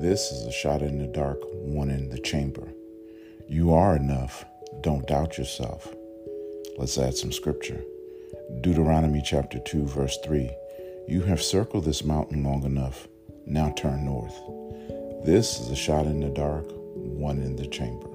This is a shot in the dark, one in the chamber. You are enough. Don't doubt yourself. Let's add some scripture. Deuteronomy chapter 2, verse 3. You have circled this mountain long enough. Now turn north. This is a shot in the dark, one in the chamber.